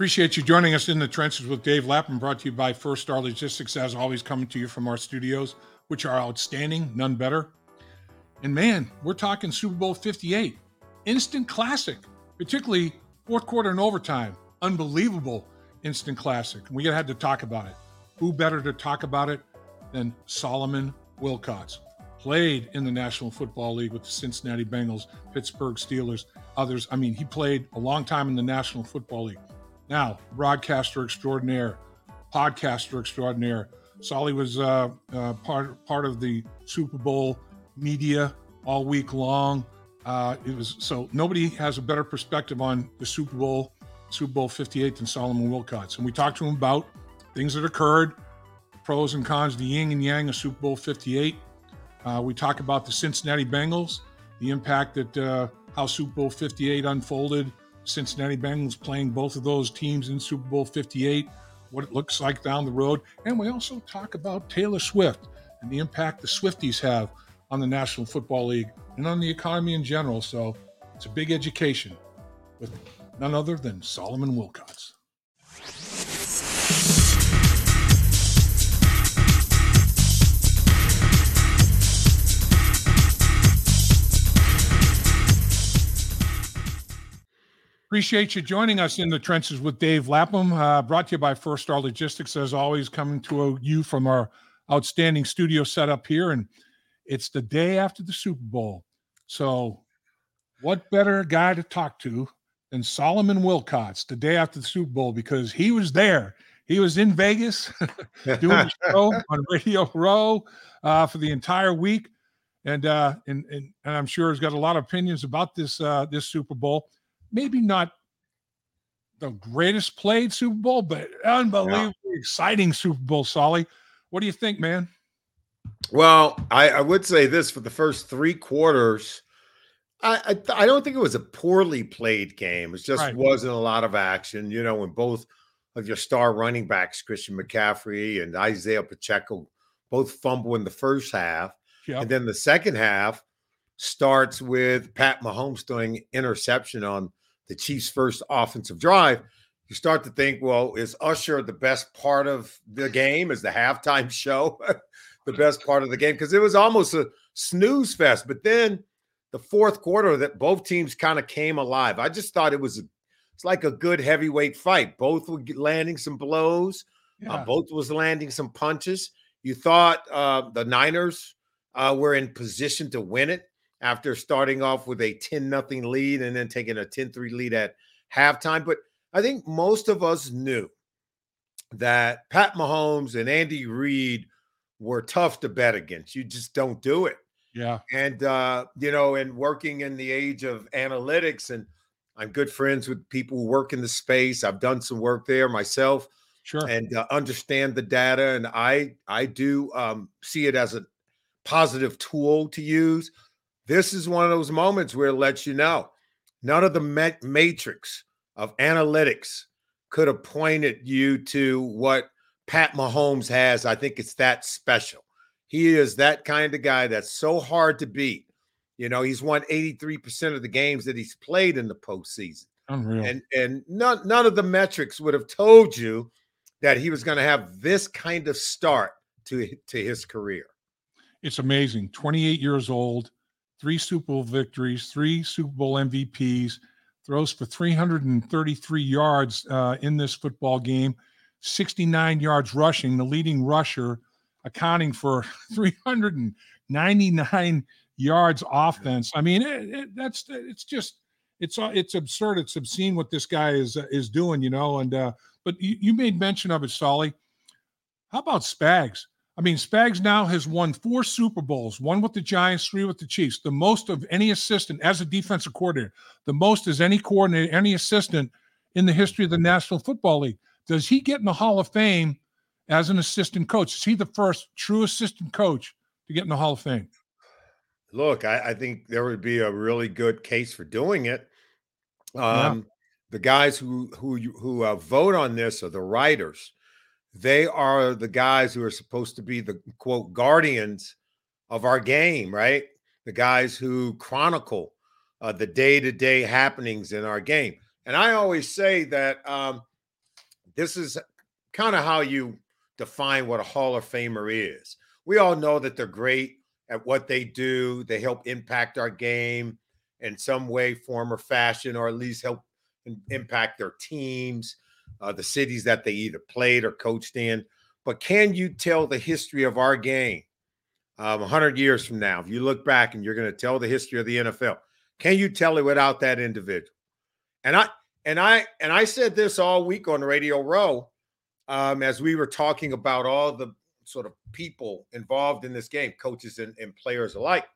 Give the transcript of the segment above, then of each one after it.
Appreciate you joining us in the trenches with Dave Lapham, brought to you by First Star Logistics, as always, coming to you from our studios, which are outstanding, none better. And man, we're talking Super Bowl 58, instant classic, particularly fourth quarter and overtime. Unbelievable instant classic. We had to talk about it. Who better to talk about it than Solomon Wilcots? Played in the National Football League with the Cincinnati Bengals, Pittsburgh Steelers, others. I mean, he played a long time in the National Football League. Now, broadcaster extraordinaire, podcaster extraordinaire. Solly was uh, uh, part part of the Super Bowl media all week long. Uh, it was so nobody has a better perspective on the Super Bowl, Super Bowl 58 than Solomon Wilcots. And we talked to him about things that occurred, pros and cons, the yin and yang of Super Bowl 58. Uh, we talk about the Cincinnati Bengals, the impact that uh, how Super Bowl 58 unfolded, Cincinnati Bengals playing both of those teams in Super Bowl 58, what it looks like down the road. And we also talk about Taylor Swift and the impact the Swifties have on the National Football League and on the economy in general. So it's a big education with none other than Solomon Wilcots. Appreciate you joining us in the trenches with Dave Lapham. Uh, brought to you by First Star Logistics, as always, coming to you from our outstanding studio setup here. And it's the day after the Super Bowl. So, what better guy to talk to than Solomon Wilcots the day after the Super Bowl? Because he was there. He was in Vegas doing a show on Radio Row uh, for the entire week. And, uh, and, and, and I'm sure he's got a lot of opinions about this, uh, this Super Bowl maybe not the greatest played Super Bowl, but unbelievably yeah. exciting Super Bowl, Solly. What do you think, man? Well, I, I, would say this for the first three quarters. I, I, I don't think it was a poorly played game. It just right. wasn't a lot of action. You know, when both of your star running backs, Christian McCaffrey and Isaiah Pacheco, both fumble in the first half, yep. and then the second half starts with Pat Mahomes throwing interception on the Chiefs' first offensive drive, you start to think, well, is Usher the best part of the game? Is the halftime show the best part of the game? Because it was almost a snooze fest. But then the fourth quarter, that both teams kind of came alive. I just thought it was a, it's like a good heavyweight fight. Both were landing some blows. Uh, yeah. Uh, both was landing some punches. You thought uh, the Niners uh, were in position to win it after starting off with a 10 nothing lead and then taking a 10-3 lead at halftime. But I think most of us knew that Pat Mahomes and Andy Reid were tough to bet against. You just don't do it. Yeah. And uh, you know, and working in the age of analytics, and I'm good friends with people who work in the space. I've done some work there myself. Sure. And uh, understand the data. And I I do um, see it as a positive tool to use this is one of those moments where it lets you know none of the matrix of analytics could have pointed you to what Pat Mahomes has. I think it's that special. He is that kind of guy that's so hard to beat. You know, he's won 83% of the games that he's played in the postseason. Unreal. And and none, none of the metrics would have told you that he was going to have this kind of start to, to his career. It's amazing. 28 years old, three Super Bowl victories, three Super Bowl MVPs, throws for 333 yards uh, in this football game, 69 yards rushing, the leading rusher, accounting for 399 yards offense. I mean, it, it, that's it's just it's it's absurd. It's obscene what this guy is is doing, you know. And uh, but you, you made mention of it, Solly. How about Spags? I mean, Spags now has won four Super Bowls, one with the Giants, three with the Chiefs, the most of any assistant as a defensive coordinator, the most as any coordinator, any assistant in the history of the National Football League. Does he get in the Hall of Fame as an assistant coach? Is he the first true assistant coach to get in the Hall of Fame? Look, I, I think there would be a really good case for doing it. Um, yeah. The guys who who who uh, vote on this are the writers they are the guys who are supposed to be the quote guardians of our game, right? The guys who chronicle uh, the day to day happenings in our game. And I always say that um, this is kind of how you define what a Hall of Famer is. We all know that they're great at what they do. They help impact our game in some way, form, or fashion, or at least help impact their teams, uh, the cities that they either played or coached in. But can you tell the history of our game um, 100 years from now? If you look back and you're going to tell the history of the NFL, can you tell it without that individual? And I and I and I said this all week on Radio Row um, as we were talking about all the sort of people involved in this game, coaches and, and players alike.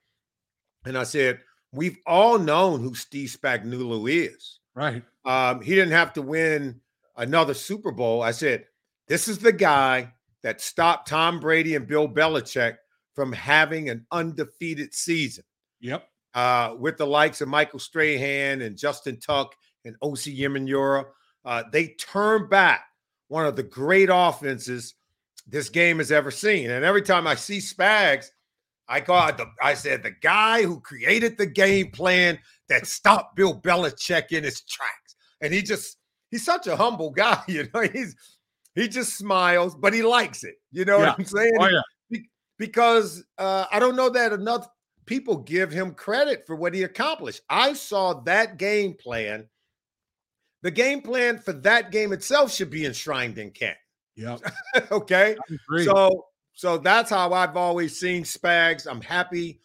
And I said, we've all known who Steve Spagnuolo is. Right. Um, he didn't have to win another Super Bowl. I said, this is the guy that stopped Tom Brady and Bill Belichick from having an undefeated season. Yep. Uh, with the likes of Michael Strahan and Justin Tuck and Osi Umenyiora. Uh, they turned back one of the great offenses this game has ever seen. And every time I see Spags, I got the I said the guy who created the game plan that stopped Bill Belichick in his tracks. And he just he's such a humble guy, you know. He's he just smiles, but he likes it. You know yeah. what I'm saying? Oh, yeah. Because uh, I don't know that enough people give him credit for what he accomplished. I saw that game plan the game plan for that game itself should be enshrined in Canton. Yeah. okay. So so that's how I've always seen Spags. I'm happy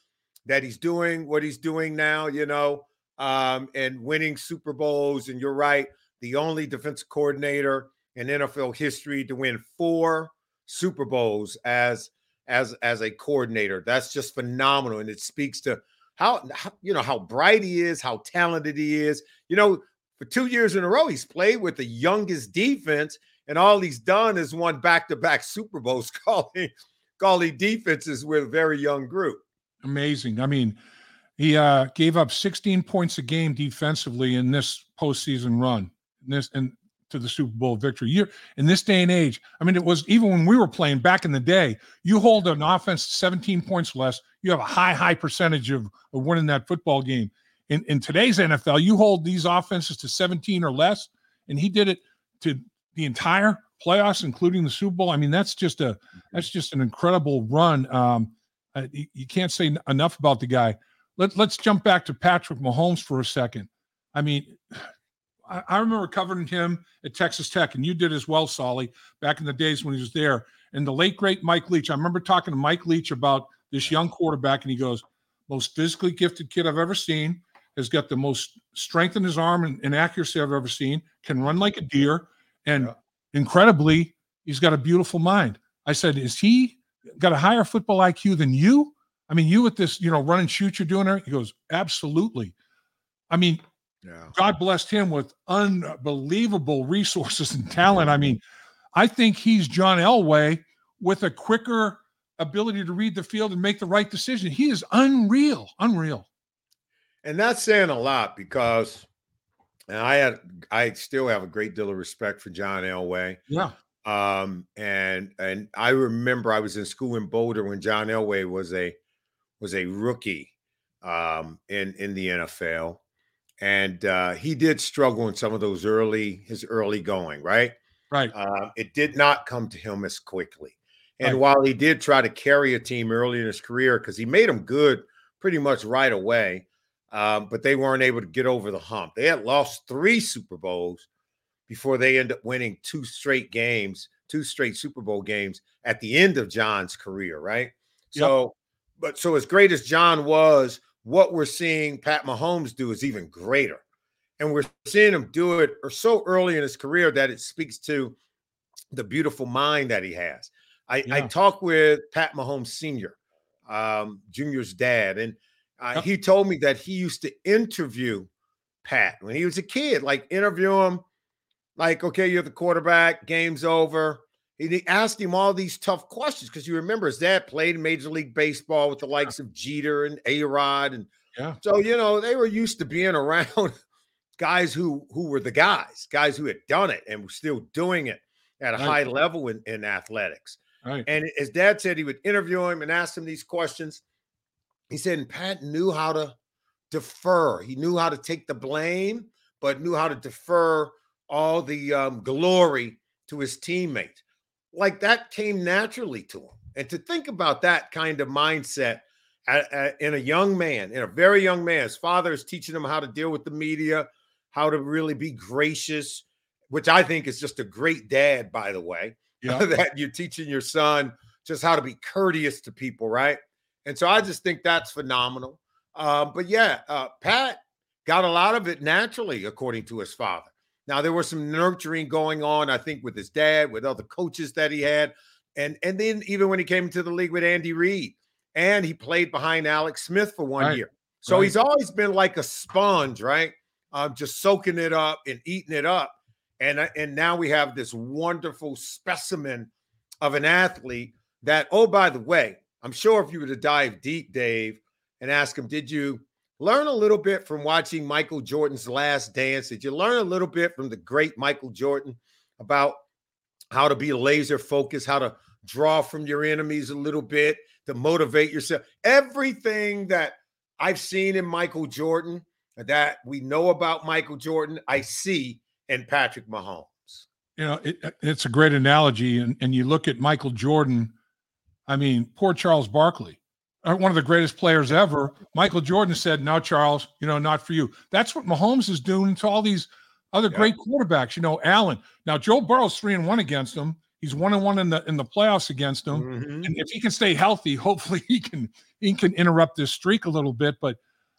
that he's doing what he's doing now, you know, um, and winning Super Bowls. And you're right, the only defensive coordinator in NFL history to win four Super Bowls as as as a coordinator. That's just phenomenal, and it speaks to how, how you know how bright he is, how talented he is. You know, for two years in a row, he's played with the youngest defense, and all he's done is won back-to-back Super Bowls, calling calling defenses with a very young group. Amazing. I mean, he uh, gave up 16 points a game defensively in this postseason run. In this and to the Super Bowl victory. You're in this day and age. I mean, it was even when we were playing back in the day. You hold an offense 17 points less, you have a high, high percentage of, of winning that football game in, in today's NFL, you hold these offenses to 17 or less, and he did it to the entire playoffs, including the Super Bowl. I mean, that's just a that's just an incredible run. Um, uh, you, you, can't say enough about the guy. Let, let's jump back to Patrick Mahomes for a second. I mean, I, I remember covering him at Texas Tech, and you did as well, Solly, back in the days when he was there. And the late great Mike Leach. I remember talking to Mike Leach about this young quarterback, and he goes, "Most physically gifted kid I've ever seen." has got the most strength in his arm and, and accuracy I've ever seen, can run like a deer, and yeah. incredibly, he's got a beautiful mind. I said, Is he got a higher football IQ than you? I mean, you with this, you know, run and shoot you're doing there? He goes, Absolutely. I mean, yeah. God blessed him with unbelievable resources and talent. I mean, I think he's John Elway with a quicker ability to read the field and make the right decision. He is unreal, unreal. And that's saying a lot because and I had I still have a great deal of respect for John Elway. Yeah. Um, and and I remember I was in school in Boulder when John Elway was a was a rookie um in in the NFL. And uh he did struggle in some of those early his early going, right? Right. Uh, it did not come to him as quickly. And right. while he did try to carry a team early in his career, because he made them good pretty much right away, um, but they weren't able to get over the hump. They had lost three Super Bowls before they end up winning two straight games, two straight Super Bowl games at the end of John's career, right? Yep. So, but so as great as John was, what we're seeing Pat Mahomes do is even greater. And we're seeing him do it or so early in his career that it speaks to the beautiful mind that he has. I, yeah. I talked with Pat Mahomes Sr., um, Junior's dad, and uh, he told me that he used to interview Pat when he was a kid, like interview him, like, okay, you're the quarterback, game's over. He asked him all these tough questions because you remember his dad played in Major League Baseball with the likes of Jeter and A Rod. And yeah. so, you know, they were used to being around guys who who were the guys, guys who had done it and were still doing it at a right. high level in, in athletics. Right. And his dad said he would interview him and ask him these questions. He said, and Pat knew how to defer. He knew how to take the blame, but knew how to defer all the um, glory to his teammates. Like that came naturally to him. And to think about that kind of mindset at, at, in a young man, in a very young man, his father is teaching him how to deal with the media, how to really be gracious, which I think is just a great dad, by the way, yeah. that you're teaching your son just how to be courteous to people, right? And so I just think that's phenomenal. Uh, but yeah, uh, Pat got a lot of it naturally, according to his father. Now there was some nurturing going on, I think, with his dad, with other coaches that he had, and and then even when he came into the league with Andy Reid, and he played behind Alex Smith for one right. year. So right. he's always been like a sponge, right? Um, just soaking it up and eating it up. And and now we have this wonderful specimen of an athlete that, oh, by the way, I'm sure if you were to dive deep, Dave, and ask him, did you learn a little bit from watching Michael Jordan's last dance? Did you learn a little bit from the great Michael Jordan about how to be laser focused, how to draw from your enemies a little bit, to motivate yourself? Everything that I've seen in Michael Jordan, that we know about Michael Jordan, I see in Patrick Mahomes. You know, it, it's a great analogy. And, and you look at Michael Jordan I mean, poor Charles Barkley, uh, one of the greatest players ever. Michael Jordan said, "No, Charles, you know, not for you." That's what Mahomes is doing to all these other yeah. great quarterbacks. You know, Allen. Now, Joe Burrow's three and one against him. He's one and one in the in the playoffs against him. Mm-hmm. And if he can stay healthy, hopefully he can he can interrupt this streak a little bit. But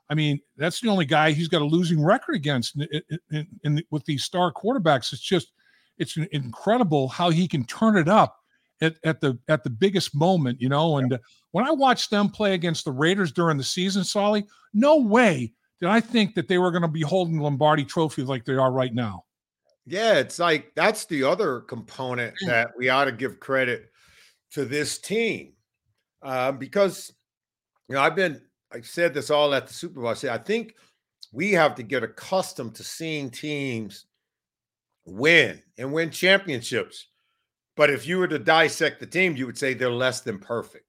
I mean, that's the only guy he's got a losing record against in, in, in, in with these star quarterbacks. It's just it's incredible how he can turn it up at, at the at the biggest moment, you know. And uh, when I watched them play against the Raiders during the season, Solly, no way did I think that they were going to be holding Lombardi Trophy like they are right now. Yeah, it's like that's the other component that we ought to give credit to this team uh, because you know I've been I said this all at the Super Bowl. I said I think we have to get accustomed to seeing teams win and win championships but if you were to dissect the team, you would say they're less than perfect.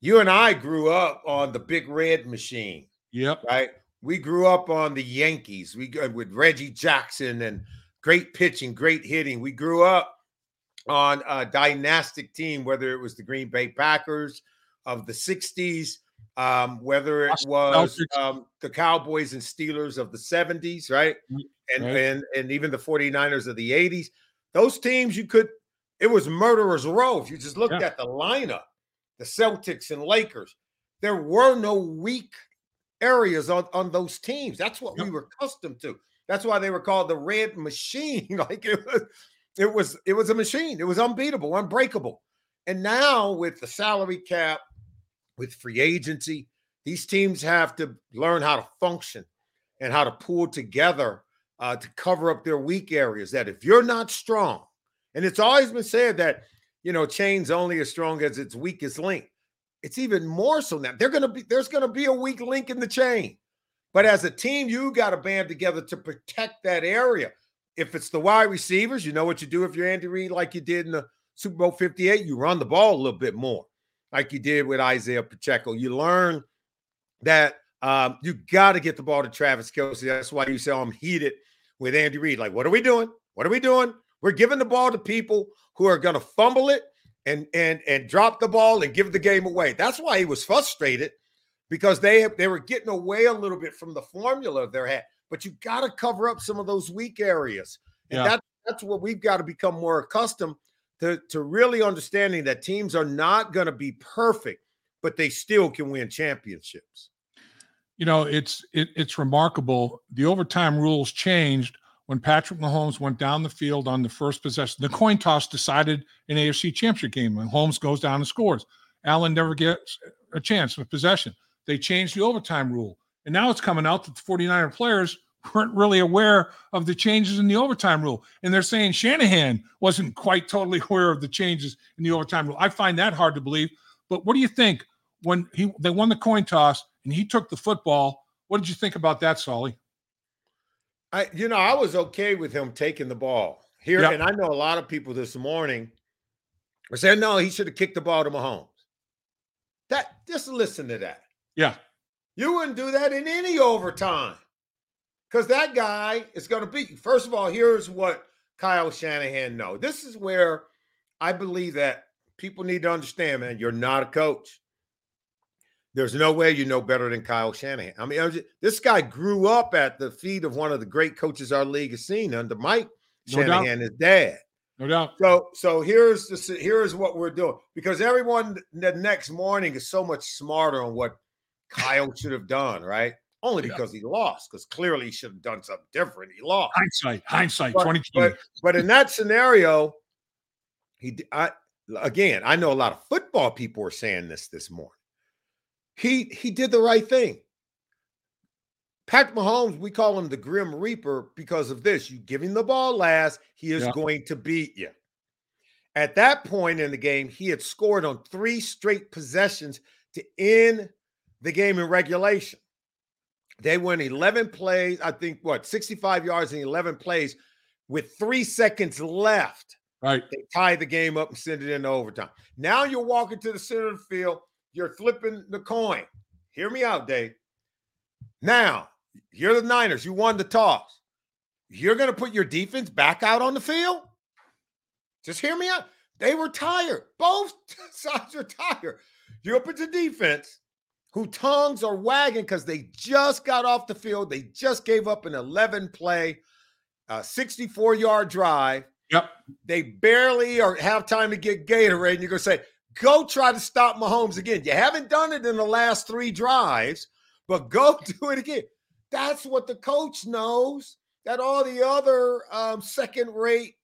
You and I grew up on the big red machine. Yep. Right. We grew up on the Yankees. We with Reggie Jackson and great pitching, great hitting. We grew up on a dynastic team, whether it was the Green Bay Packers of the 60s, um, whether it was um, the Cowboys and Steelers of the 70s, right? Mm, and, right. and and even the 49ers of the 80s. Those teams you could it was murderer's row. If you just looked yeah. at the lineup, the Celtics and Lakers, there were no weak areas on, on those teams. That's what we were accustomed to. That's why they were called the red machine. like it was, it was, it was a machine. It was unbeatable, unbreakable. And now with the salary cap, with free agency, these teams have to learn how to function and how to pull together uh, to cover up their weak areas. That if you're not strong, and it's always been said that, you know, chain's only as strong as its weakest link. It's even more so now. They're gonna be there's gonna be a weak link in the chain. But as a team, you got to band together to protect that area. If it's the wide receivers, you know what you do if you're Andy Reid, like you did in the Super Bowl 58, you run the ball a little bit more, like you did with Isaiah Pacheco. You learn that um, you got to get the ball to Travis Kelce. That's why you saw him heated with Andy Reid. Like, what are we doing? What are we doing? We're giving the ball to people who are going to fumble it and and and drop the ball and give the game away. That's why he was frustrated because they they were getting away a little bit from the formula they had. But you got to cover up some of those weak areas, and yeah. that, that's what we've got to become more accustomed to to really understanding that teams are not going to be perfect, but they still can win championships. You know, it's it, it's remarkable. The overtime rules changed when Patrick Mahomes went down the field on the first possession. The coin toss decided an AFC championship game when Holmes goes down and scores. Allen never gets a chance of possession. They changed the overtime rule. And now it's coming out that the 49er players weren't really aware of the changes in the overtime rule. And they're saying Shanahan wasn't quite totally aware of the changes in the overtime rule. I find that hard to believe. But what do you think when he they won the coin toss and he took the football? What did you think about that, Solly? I, you know, I was okay with him taking the ball here, yep. and I know a lot of people this morning were saying, "No, he should have kicked the ball to Mahomes." That just listen to that. Yeah, you wouldn't do that in any overtime because that guy is going to beat you. First of all, here's what Kyle Shanahan no. This is where I believe that people need to understand, man, you're not a coach. There's no way you know better than Kyle Shanahan. I mean, this guy grew up at the feet of one of the great coaches our league has seen under Mike no Shanahan, his dad. No doubt. So, so here's the here's what we're doing because everyone the next morning is so much smarter on what Kyle should have done, right? Only because he lost, because clearly he should have done something different. He lost. Hindsight, hindsight, twenty twenty. But, but in that scenario, he I again, I know a lot of football people are saying this this morning. He he did the right thing. Patrick Mahomes, we call him the Grim Reaper because of this. You give him the ball last, he is yeah. going to beat you. At that point in the game, he had scored on three straight possessions to end the game in regulation. They went 11 plays, I think, what, 65 yards in 11 plays with three seconds left. Right. They tie the game up and send it into overtime. Now you're walking to the center of the field. You're flipping the coin. Hear me out, Dave. Now, you're the Niners. You won the toss. You're going to put your defense back out on the field? Just hear me out. They were tired. Both sides are tired. You're up into defense who tongues are wagging because they just got off the field. They just gave up an 11 play, 64 yard drive. Yep. They barely are have time to get Gatorade. And you're going to say, go try to stop Mahomes again. You haven't done it in the last three drives, but go do it again. That's what the coach knows that all the other um, second rate,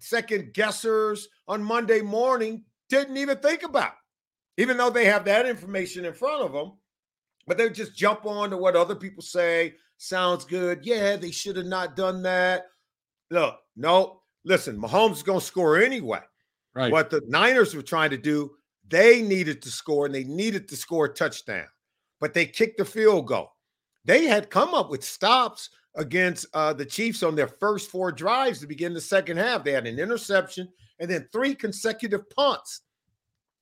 second guessers on Monday morning didn't even think about, even though they have that information in front of them. But they just jump on to what other people say. Sounds good. Yeah, they should have not done that. Look, no, listen, Mahomes is going to score anyway. Right. What the Niners were trying to do, they needed to score and they needed to score a touchdown, but they kicked the field goal. They had come up with stops against uh, the Chiefs on their first four drives to begin the second half. They had an interception and then three consecutive punts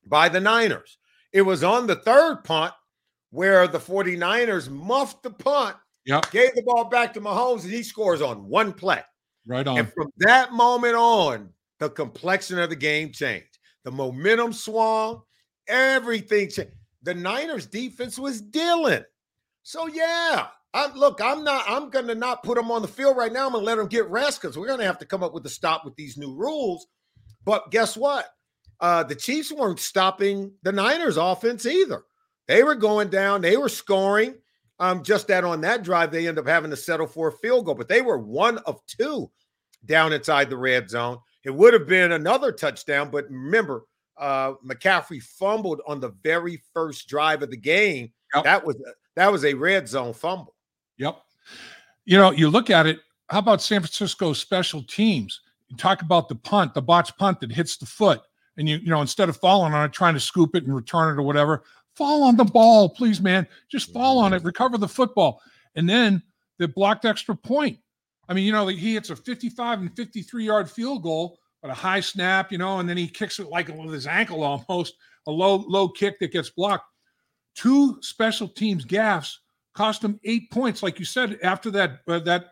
by the Niners. It was on the third punt where the 49ers muffed the punt, yep. gave the ball back to Mahomes, and he scores on one play. Right on. And from that moment on, the complexion of the game changed. The momentum swung, everything changed. The Niners defense was dealing. So yeah, I'm look, I'm not, I'm gonna not put them on the field right now. I'm gonna let them get rest because we're gonna have to come up with a stop with these new rules. But guess what? Uh, the Chiefs weren't stopping the Niners offense either. They were going down, they were scoring. Um, just that on that drive, they end up having to settle for a field goal, but they were one of two down inside the red zone. It would have been another touchdown, but remember, uh, McCaffrey fumbled on the very first drive of the game. Yep. That was that was a red zone fumble. Yep. You know, you look at it. How about San Francisco special teams? You talk about the punt, the botch punt that hits the foot, and you you know instead of falling on it, trying to scoop it and return it or whatever, fall on the ball, please, man. Just fall on it, mm-hmm. recover the football, and then the blocked extra point. I mean, you know, he hits a 55 and 53 yard field goal, but a high snap, you know, and then he kicks it like with his ankle almost, a low low kick that gets blocked two special teams gaffes cost him eight points, like you said, after that uh, that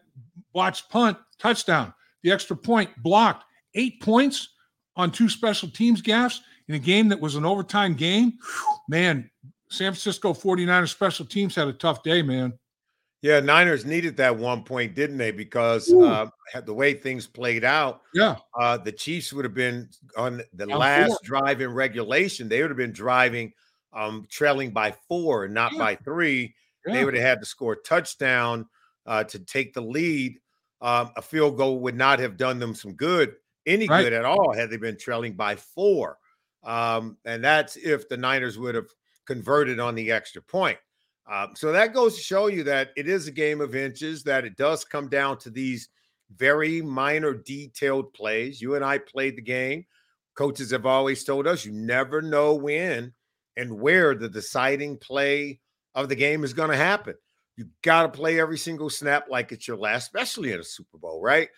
watch punt touchdown, the extra point blocked, eight points on two special teams gaffes in a game that was an overtime game. Man, San Francisco 49ers special teams had a tough day, man. Yeah, Niners needed that one point, didn't they? Because uh, the way things played out, yeah, uh, the Chiefs would have been on the last four. drive in regulation. They would have been driving um, trailing by four not yeah. by three, yeah. they would have had to score a touchdown uh, to take the lead. Um, a field goal would not have done them some good, any right. good at all, had they been trailing by four. Um, and that's if the Niners would have converted on the extra point. Um, so that goes to show you that it is a game of inches, that it does come down to these very minor, detailed plays. You and I played the game. Coaches have always told us you never know when and where the deciding play of the game is going to happen. You got to play every single snap like it's your last, especially in a Super Bowl, right?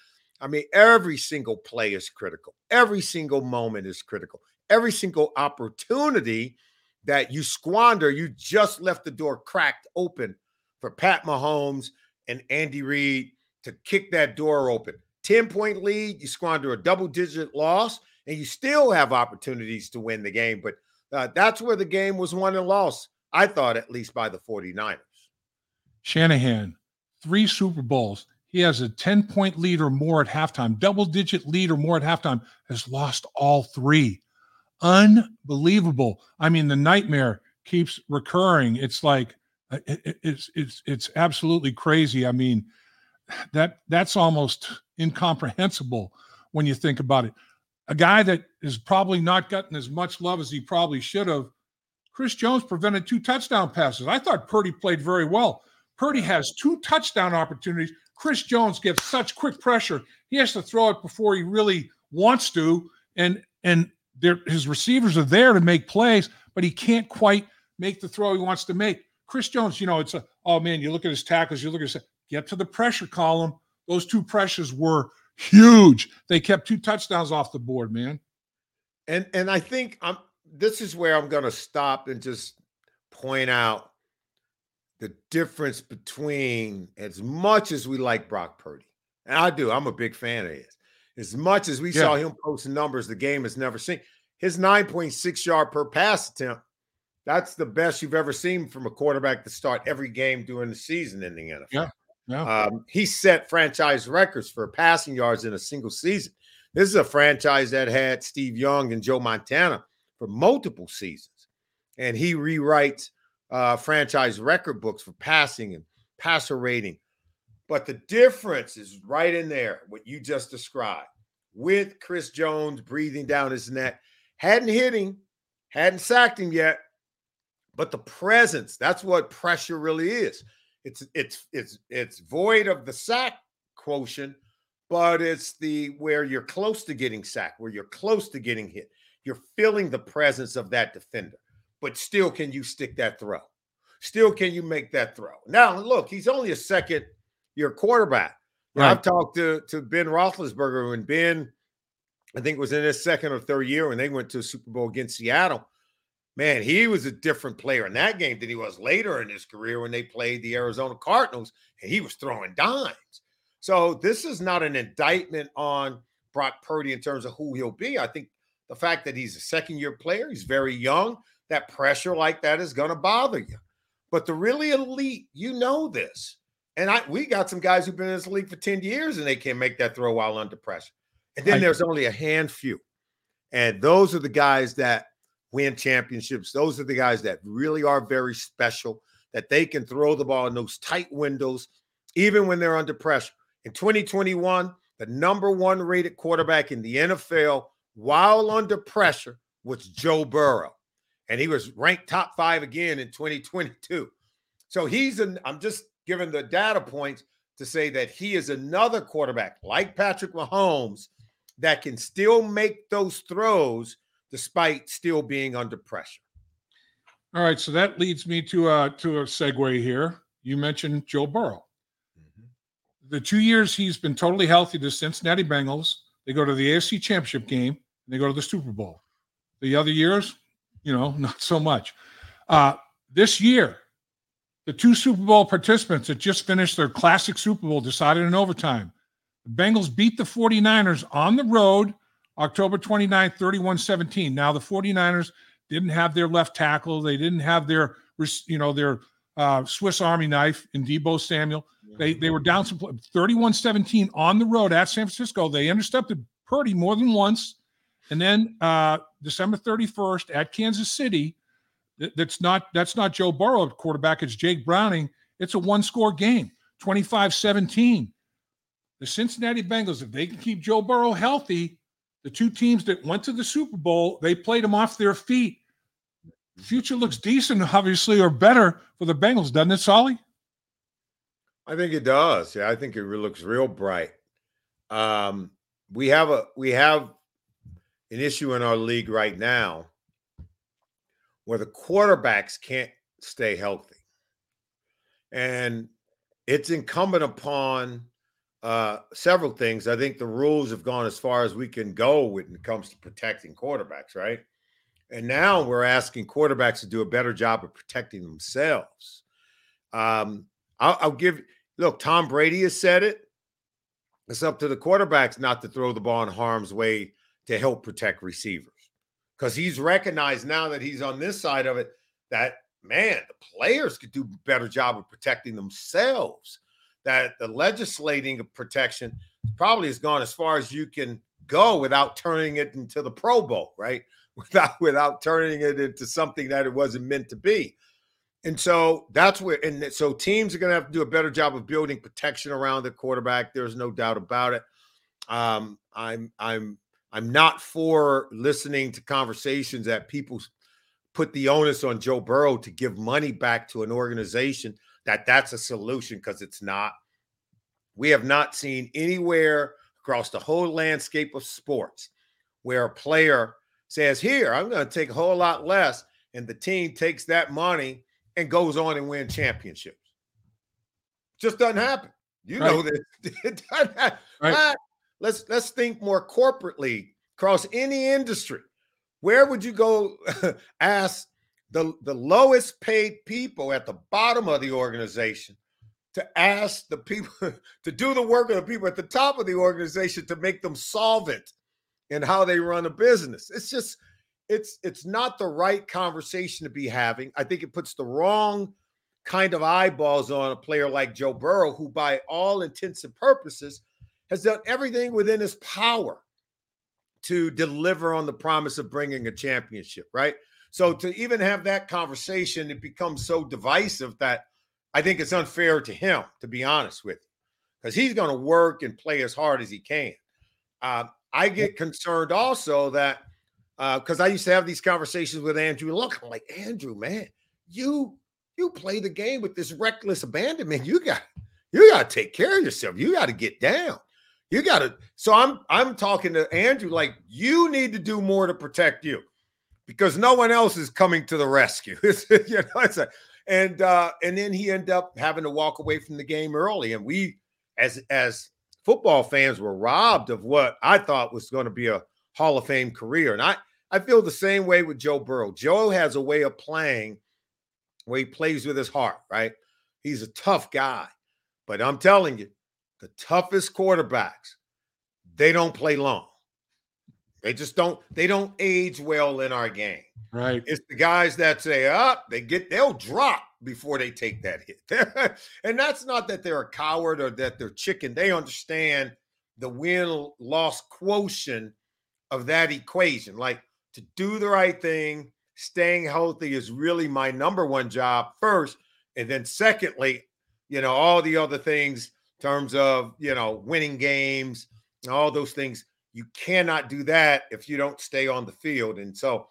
I mean, every single play is critical. Every single moment is critical. Every single opportunity that you squander, you just left the door cracked open for Pat Mahomes and Andy Reid to kick that door open. 10 point lead, you squander a double digit loss, and you still have opportunities to win the game. But uh, that's where the game was won and lost, I thought, at least by the 49ers. Shanahan, three Super Bowls. He has a 10 point lead or more at halftime, double digit lead or more at halftime, has lost all three. Unbelievable. I mean, the nightmare keeps recurring. It's like, uh, it, it's it's it's absolutely crazy. I mean, that that's almost incomprehensible when you think about it. A guy that has probably not gotten as much love as he probably should have. Chris Jones prevented two touchdown passes. I thought Purdy played very well. Purdy has two touchdown opportunities. Chris Jones gets such quick pressure. He has to throw it before he really wants to, and and his receivers are there to make plays, but he can't quite make the throw he wants to make. Chris Jones, you know, it's a oh man, you look at his tackles, you look at his get to the pressure column. Those two pressures were huge. They kept two touchdowns off the board, man. And and I think I'm this is where I'm gonna stop and just point out the difference between as much as we like Brock Purdy, and I do, I'm a big fan of his. As much as we yeah. saw him post numbers the game has never seen, his 9.6 yard per pass attempt that's the best you've ever seen from a quarterback to start every game during the season in the NFL. Yeah. Yeah. Um, he set franchise records for passing yards in a single season. This is a franchise that had Steve Young and Joe Montana for multiple seasons. And he rewrites uh, franchise record books for passing and passer rating. But the difference is right in there, what you just described. With Chris Jones breathing down his neck. Hadn't hit him, hadn't sacked him yet, but the presence that's what pressure really is. It's it's it's it's void of the sack quotient but it's the where you're close to getting sacked where you're close to getting hit. You're feeling the presence of that defender but still can you stick that throw? Still can you make that throw? Now look he's only a second year quarterback right. i've talked to to ben roethlisberger and ben i think was in his second or third year when they went to a super bowl against seattle man, he was a different player in that game than he was later in his career when they played the Arizona Cardinals and he was throwing dimes. So this is not an indictment on Brock Purdy in terms of who he'll be. I think the fact that he's a second year player, he's very young, that pressure like that is going to bother you. But the really elite, you know this. And I we got some guys who've been in this league for 10 years and they can't make that throw while under pressure. And then I, there's only a hand few. And those are the guys that win championships. Those are the guys that really are very special, that they can throw the ball in those tight windows, even when they're under pressure. In 2021, the number one rated quarterback in the NFL while under pressure was Joe Burrow. And he was ranked top five again in 2022. So he's an, I'm just giving the data points to say that he is another quarterback like Patrick Mahomes that can still make those throws despite still being under pressure. All right, so that leads me to a to a segue here. You mentioned Joe Burrow. Mm-hmm. The two years he's been totally healthy, the Cincinnati Bengals, they go to the AFC Championship game, and they go to the Super Bowl. The other years, you know, not so much. Uh, this year, the two Super Bowl participants that just finished their classic Super Bowl decided in overtime. The Bengals beat the 49ers on the road October 29th, 31 17. Now, the 49ers didn't have their left tackle. They didn't have their, you know, their uh, Swiss Army knife in Deebo Samuel. They, they were down some 31 17 on the road at San Francisco. They intercepted Purdy more than once. And then uh, December 31st at Kansas City, that's not that's not Joe Burrow quarterback, it's Jake Browning. It's a one score game, 25 17. The Cincinnati Bengals, if they can keep Joe Burrow healthy, the two teams that went to the Super Bowl, they played them off their feet. Future looks decent, obviously, or better for the Bengals, doesn't it, Solly? I think it does. Yeah, I think it looks real bright. Um, we have a we have an issue in our league right now where the quarterbacks can't stay healthy. And it's incumbent upon uh, several things. I think the rules have gone as far as we can go when it comes to protecting quarterbacks, right? And now we're asking quarterbacks to do a better job of protecting themselves. Um, I'll, I'll give look. Tom Brady has said it. it's up to the quarterbacks not to throw the ball in harm's way to help protect receivers. Because he's recognized now that he's on this side of it that man, the players could do a better job of protecting themselves. That the legislating of protection probably has gone as far as you can go without turning it into the Pro Bowl, right? Without without turning it into something that it wasn't meant to be. And so that's where, and so teams are going to have to do a better job of building protection around the quarterback. There's no doubt about it. Um, I'm, I'm, I'm not for listening to conversations that people put the onus on Joe Burrow to give money back to an organization that that's a solution because it's not. We have not seen anywhere across the whole landscape of sports where a player says, Here, I'm going to take a whole lot less. And the team takes that money and goes on and win championships. Just doesn't happen. You right. know that it doesn't happen. Right. Let's let's think more corporately across any industry. Where would you go ask the, the lowest paid people at the bottom of the organization to ask the people to do the work of the people at the top of the organization to make them solvent in how they run a business? It's just it's it's not the right conversation to be having. I think it puts the wrong kind of eyeballs on a player like Joe Burrow, who, by all intents and purposes, has done everything within his power to deliver on the promise of bringing a championship, right? So to even have that conversation, it becomes so divisive that I think it's unfair to him, to be honest with you, because he's going to work and play as hard as he can. Uh, I get concerned also that because uh, I used to have these conversations with Andrew Luck. I'm like, Andrew, man, you you play the game with this reckless abandonment. You got you got to take care of yourself. You got to get down. You got to. So I'm I'm talking to Andrew like you need to do more to protect you because no one else is coming to the rescue. you know, a, and uh, and then he ended up having to walk away from the game early, and we as as football fans were robbed of what I thought was going to be a Hall of Fame career. And I, I feel the same way with Joe Burrow. Joe has a way of playing where he plays with his heart, right? He's a tough guy. But I'm telling you, the toughest quarterbacks, they don't play long. They just don't, they don't age well in our game. Right. It's the guys that say, up, oh, they get, they'll drop before they take that hit. and that's not that they're a coward or that they're chicken. They understand the win loss quotient of that equation. Like to do the right thing, staying healthy is really my number one job first. And then secondly, you know, all the other things in terms of, you know, winning games, and all those things. You cannot do that if you don't stay on the field. And so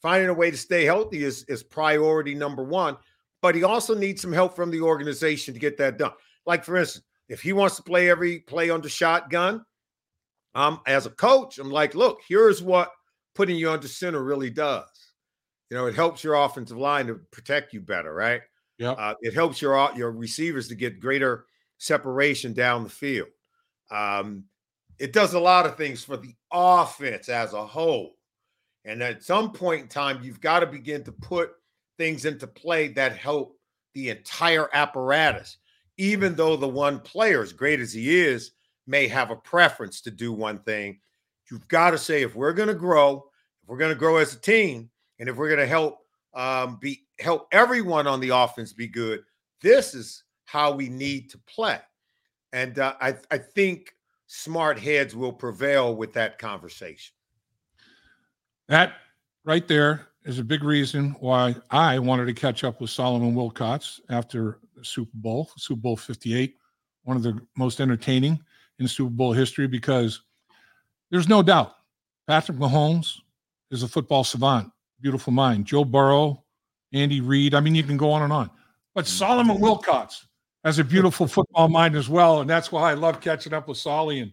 finding a way to stay healthy is, is priority number one. But he also needs some help from the organization to get that done. Like, for instance, if he wants to play every play under shotgun, um, as a coach, I'm like, look, here's what putting you under center really does. You know, it helps your offensive line to protect you better, right? Yeah. Uh, it helps your your receivers to get greater separation down the field. Um, it does a lot of things for the offense as a whole. And at some point in time, you've got to begin to put things into play that help the entire apparatus, even though the one player, as great as he is, may have a preference to do one thing. You've got to say if we're going to grow, if we're going to grow as a team, and if we're going to help um, be help everyone on the offense be good, this is how we need to play. And uh, I, I think smart heads will prevail with that conversation. That right there is a big reason why I wanted to catch up with Solomon Wilcots after the Super Bowl, Super Bowl 58, one of the most entertaining in Super Bowl history because there's no doubt Patrick Mahomes is a football savant, beautiful mind. Joe Burrow, Andy Reid. I mean, you can go on and on. But mm-hmm. Solomon Wilcots has a beautiful football mind as well. And that's why I love catching up with Solly. And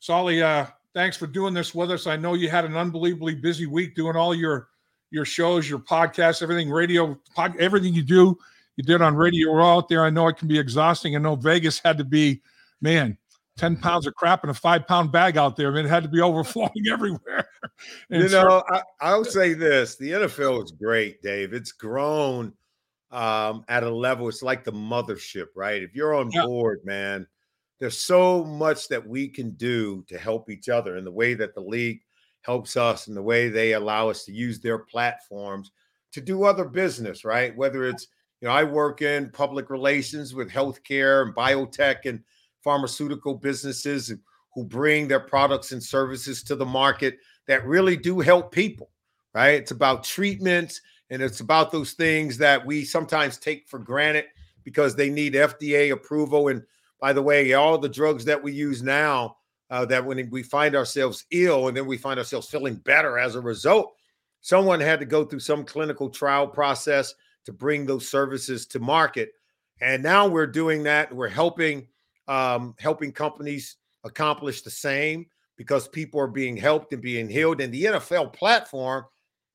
Solly, uh, thanks for doing this with us. I know you had an unbelievably busy week doing all your your shows, your podcasts, everything, radio, pod, everything you do, you did on radio. We're all out there. I know it can be exhausting. I know Vegas had to be, man, 10 pounds of crap in a five pound bag out there. I mean, it had to be overflowing everywhere. you know, I, will say this the NFL is great, Dave. It's grown um, at a level, it's like the mothership, right? If you're on yeah. board, man, there's so much that we can do to help each other in the way that the league helps us and the way they allow us to use their platforms to do other business, right? Whether it's, you know, I work in public relations with healthcare and biotech and pharmaceutical businesses who bring their products and services to the market that really do help people, right? It's about treatments and it's about those things that we sometimes take for granted because they need FDA approval and by the way, all the drugs that we use now, uh, that when we find ourselves ill and then we find ourselves feeling better as a result, someone had to go through some clinical trial process to bring those services to market. And now we're doing that. We're helping um, helping companies accomplish the same because people are being helped and being healed. And the NFL platform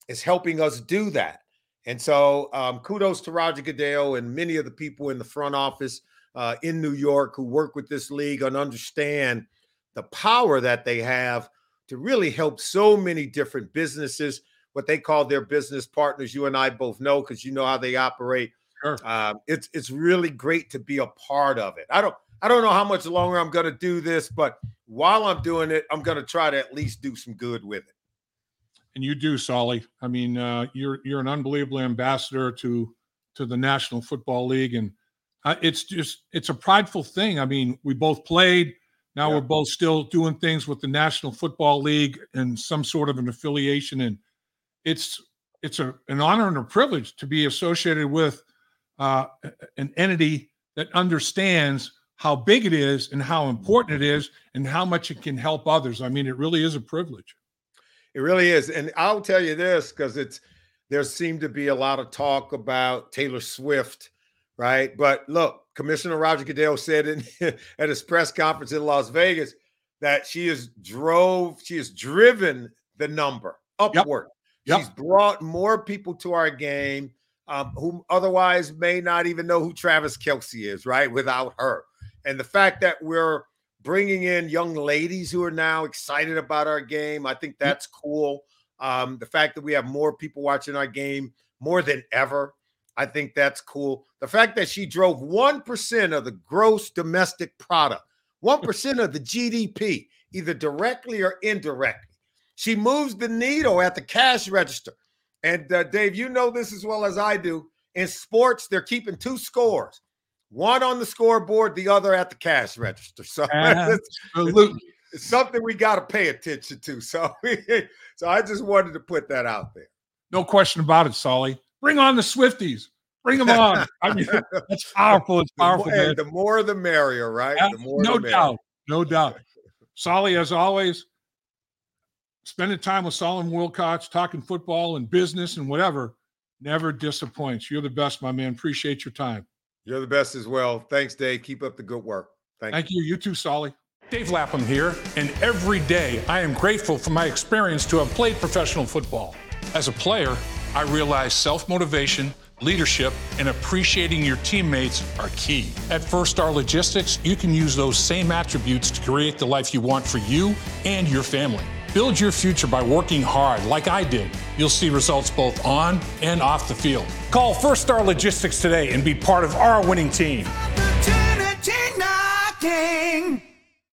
is helping us do that. And so um, kudos to Roger Goodell and many of the people in the front office uh, in New York who work with this league and understand the power that they have to really help so many different businesses, what they call their business partners. You and I both know because you know how they operate. Sure. Um, it's it's really great to be a part of it. I don't I don't know how much longer I'm going to do this, but while I'm doing it, I'm going to try to at least do some good with it. And you do, Solly. I mean, uh, you're you're an unbelievable ambassador to to the National Football League, and uh, it's just it's a prideful thing. I mean, we both played. Now yeah. we're both still doing things with the National Football League and some sort of an affiliation, and it's it's a, an honor and a privilege to be associated with uh, an entity that understands how big it is and how important it is and how much it can help others. I mean, it really is a privilege. It really is, and I'll tell you this because it's there seemed to be a lot of talk about Taylor Swift right? But look, Commissioner Roger Goodell said in, at his press conference in Las Vegas that she has drove, she has driven the number upward. Yep. Yep. She's brought more people to our game um, who otherwise may not even know who Travis Kelce is, right? Without her. And the fact that we're bringing in young ladies who are now excited about our game, I think that's cool. Um, the fact that we have more people watching our game more than ever. I think that's cool. The fact that she drove 1% of the gross domestic product, 1% of the GDP, either directly or indirectly. She moves the needle at the cash register. And uh, Dave, you know this as well as I do. In sports, they're keeping two scores one on the scoreboard, the other at the cash register. So uh-huh. it's, it's, it's something we got to pay attention to. So, so I just wanted to put that out there. No question about it, Solly. Bring on the Swifties. Bring them on. I mean, that's powerful. It's powerful. The more, the more the merrier, right? Yeah, the more no doubt. No doubt. Solly, as always, spending time with Solomon Wilcots, talking football and business and whatever, never disappoints. You're the best, my man. Appreciate your time. You're the best as well. Thanks, Dave. Keep up the good work. Thank, you. Thank you. you. You too, Solly. Dave Lapham here, and every day I am grateful for my experience to have played professional football. As a player, I realized self motivation, leadership, and appreciating your teammates are key. At First Star Logistics, you can use those same attributes to create the life you want for you and your family. Build your future by working hard like I did. You'll see results both on and off the field. Call First Star Logistics today and be part of our winning team.